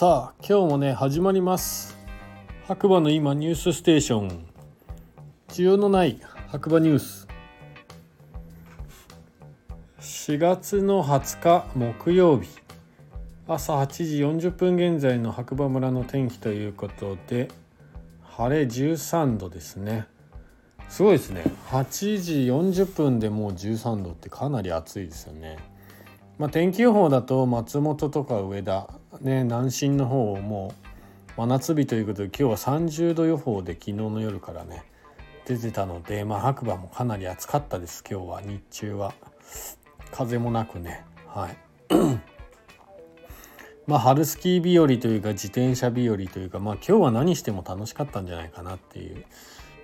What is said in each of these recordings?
さあ今日もね始まります。白馬の今ニュースステーション。需要のない白馬ニュース。4月の20日木曜日。朝8時40分現在の白馬村の天気ということで晴れ13度ですね。すごいですね。8時40分でもう13度ってかなり暑いですよね。まあ、天気予報だと松本とか上田、ね、南進の方もう真夏日ということで今日は30度予報で昨日の夜からね出てたので、まあ、白馬もかなり暑かったです今日は日中は。風もなくねはい。まあ春スキー日和というか自転車日和というかまあ今日は何しても楽しかったんじゃないかなっていう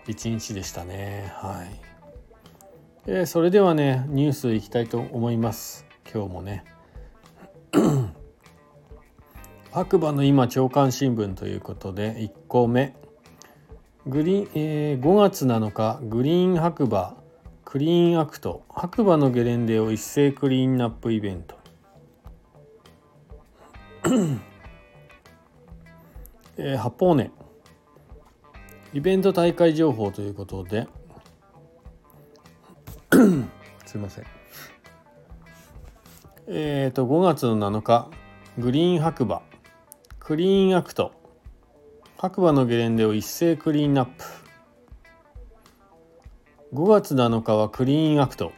一日でしたねはい、え、それではねニュースいきたいと思います。今日もね。白馬の今朝刊新聞ということで1個目。グリーン、えー、5月7日グリーン白馬クリーンアクト。白馬のゲレンデを一斉クリーンナップイベント。えー、八方根。イベント大会情報ということで。すいません。えっ、ー、と5月の7日グリーン白馬。クリーンアクト。白馬のゲレンデを一斉クリーンナップ。5月7日はクリーンアクト。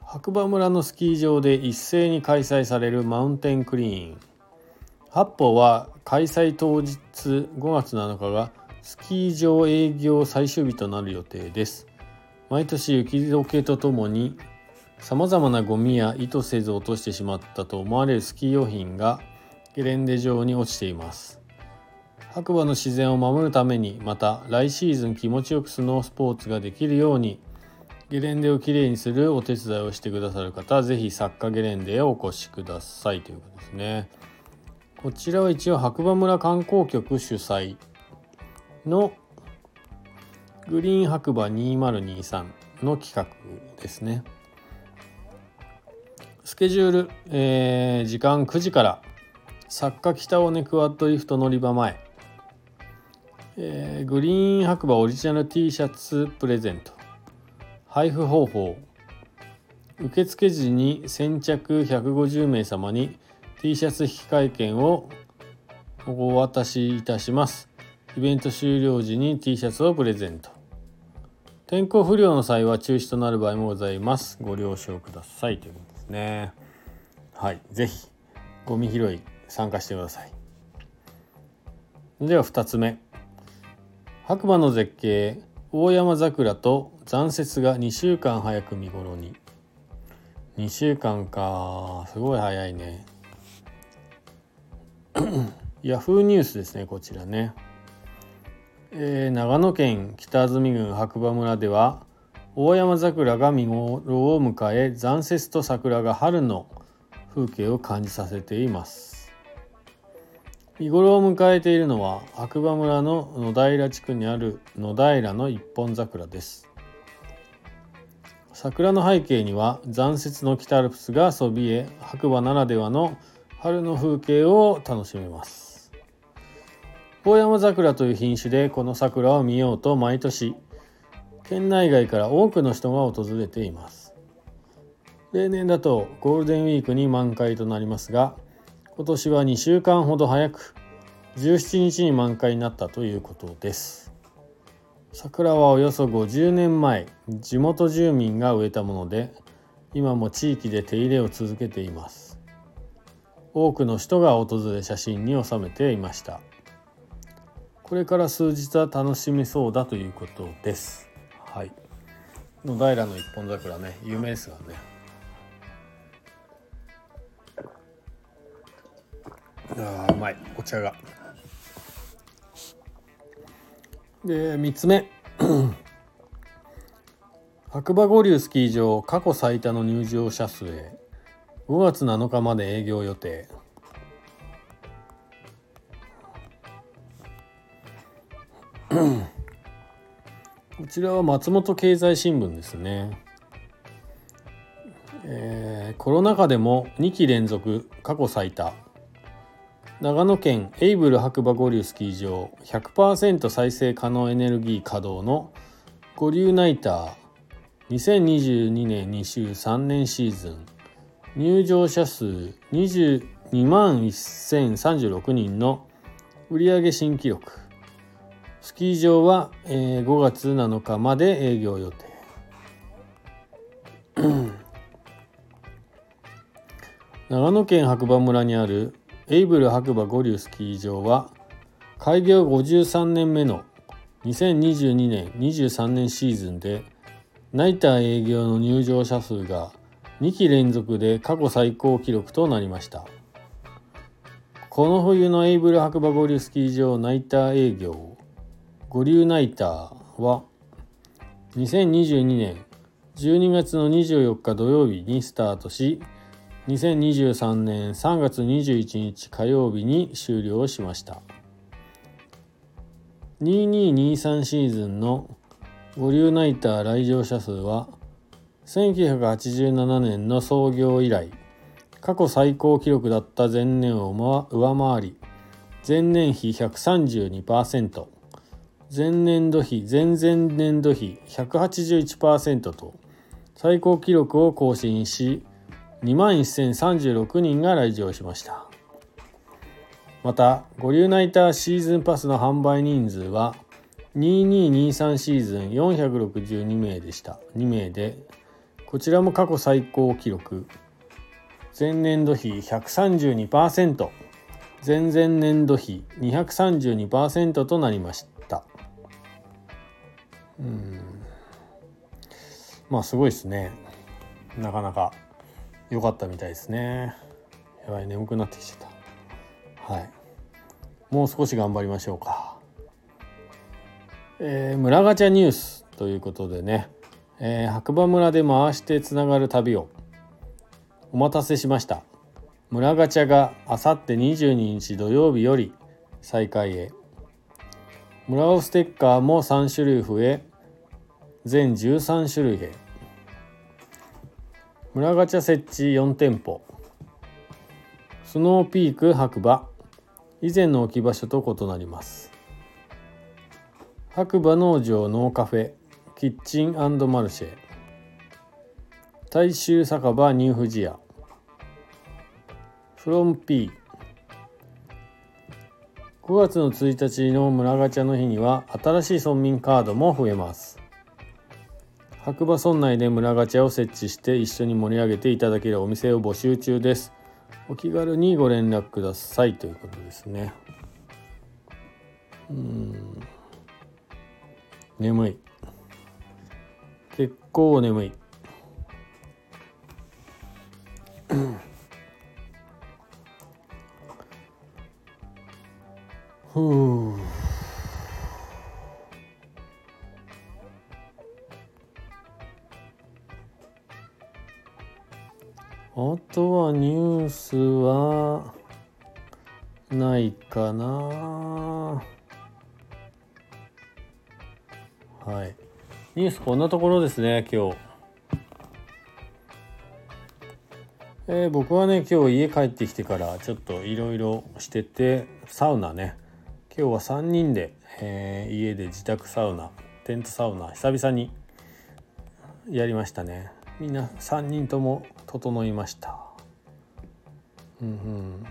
白馬村のスキー場で一斉に開催されるマウンテンクリーン。八方は開催当日5月7日がスキー場営業最終日となる予定です。毎年雪解けとともにさまざまなゴミや意図せず落としてしまったと思われるスキー用品がゲレンデ上に落ちています白馬の自然を守るためにまた来シーズン気持ちよくスノースポーツができるようにゲレンデをきれいにするお手伝いをしてくださる方は是非作家ゲレンデへお越しくださいということですねこちらは一応白馬村観光局主催のグリーン白馬2023の企画ですね。スケジュール、えー、時間9時から作家北尾根クワッドリフト乗り場前、えー、グリーン白馬オリジナル T シャツプレゼント配布方法受付時に先着150名様に T シャツ引換券をお渡しいたします。イベント終了時に T シャツをプレゼント。天候不良の際は中止となる場合もございます。ご了承ください。というね。はい是非ゴミ拾い参加してください。では2つ目。白馬の絶景大山桜と残雪が2週間早く見頃に。2週間か。すごい早いね。ヤフーニュースですねこちらね。えー、長野県北安住郡白馬村では大山桜が見頃を迎え残雪と桜が春の風景を感じさせています。見頃を迎えているのは白馬村の野平地区にある野平の一本桜です。桜の背景には残雪の北アルプスがそびえ白馬ならではの春の風景を楽しめます。大山桜という品種でこの桜を見ようと毎年県内外から多くの人が訪れています。例年だとゴールデンウィークに満開となりますが今年は2週間ほど早く17日に満開になったということです。桜はおよそ50年前地元住民が植えたもので今も地域で手入れを続けています。多くの人が訪れ写真に収めていました。これから数日は楽しめそうだということです。はい。野平の一本桜ね、有名ですがね。あうまいお茶が。で3つ目 白馬五流スキー場過去最多の入場者数へ5月7日まで営業予定こちらは松本経済新聞ですね、えー、コロナ禍でも2期連続過去最多。長野県エイブル白馬五竜スキー場100%再生可能エネルギー稼働の五竜ナイター。2022年2週3年シーズン。入場者数22万1036人の売上新記録。スキー場は、えー、5月7日まで営業予定。長野県白馬村にあるエイブル白馬五竜スキー場は開業53年目の2022年23年シーズンでナイター営業の入場者数が2期連続で過去最高記録となりました。この冬のエイブル白馬五竜スキー場ナイター営業五竜ナイターは2022年12月の24日土曜日にスタートし2023年3月21日火曜日に終了しました。2223シーズンの五竜ナイター来場者数は1987年の創業以来過去最高記録だった前年を上回り前年比132%前年度比前々年度比181%と最高記録を更新し2万1036人が来場しました。また五流ナイターシーズンパスの販売人数は2223シーズン462名でした。2名でこちらも過去最高記録。前年度比132%前々年度比232%となりました。うん。まあすごいですね。なかなか良かったみたいですね。やばい眠くなってきちゃった。はい。もう少し頑張りましょうか。えー、村ガチャニュースということでね、えー、白馬村で回してつながる旅をお待たせしました。村ガチャがあさって22日土曜日より再開へ。村尾ステッカーも3種類増え全13種類へ。村ガチャ設置4店舗。スノーピーク白馬。以前の置き場所と異なります。白馬農場ノーカフェ。キッチンマルシェ。大衆酒場ニューフジア。フロンピー。5月の1日の村ガチャの日には新しい村民カードも増えます。白馬村内で村ガチャを設置して一緒に盛り上げていただけるお店を募集中です。お気軽にご連絡くださいということですね。うん。眠い。結構眠い。ふう。はないかな。はい。ニュースこんなところですね今日。えー、僕はね今日家帰ってきてからちょっといろいろしててサウナね。今日は3人で、えー、家で自宅サウナテントサウナ久々にやりましたね。みんな3人とも整いました。うんうん。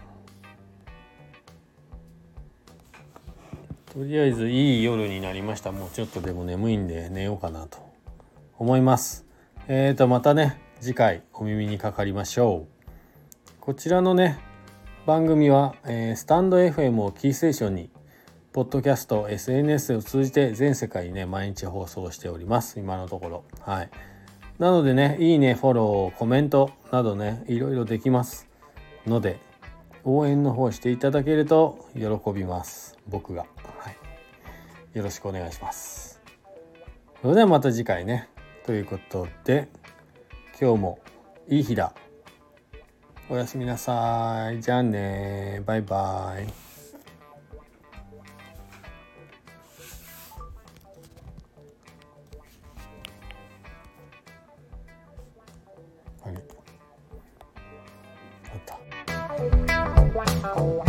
とりあえずいい夜になりました。もうちょっとでも眠いんで寝ようかなと思います。えーとまたね次回お耳にかかりましょう。こちらのね番組は、えー、スタンド FM をキーステーションにポッドキャスト SNS を通じて全世界にね毎日放送しております。今のところ。はい。なのでね、いいね、フォロー、コメントなどね、いろいろできます。ので、応援の方していただけると喜びます。僕が。はい。よろしくお願いします。それではまた次回ね。ということで、今日もいい日だ。おやすみなさい。じゃあね。バイバイ。哇哦哇。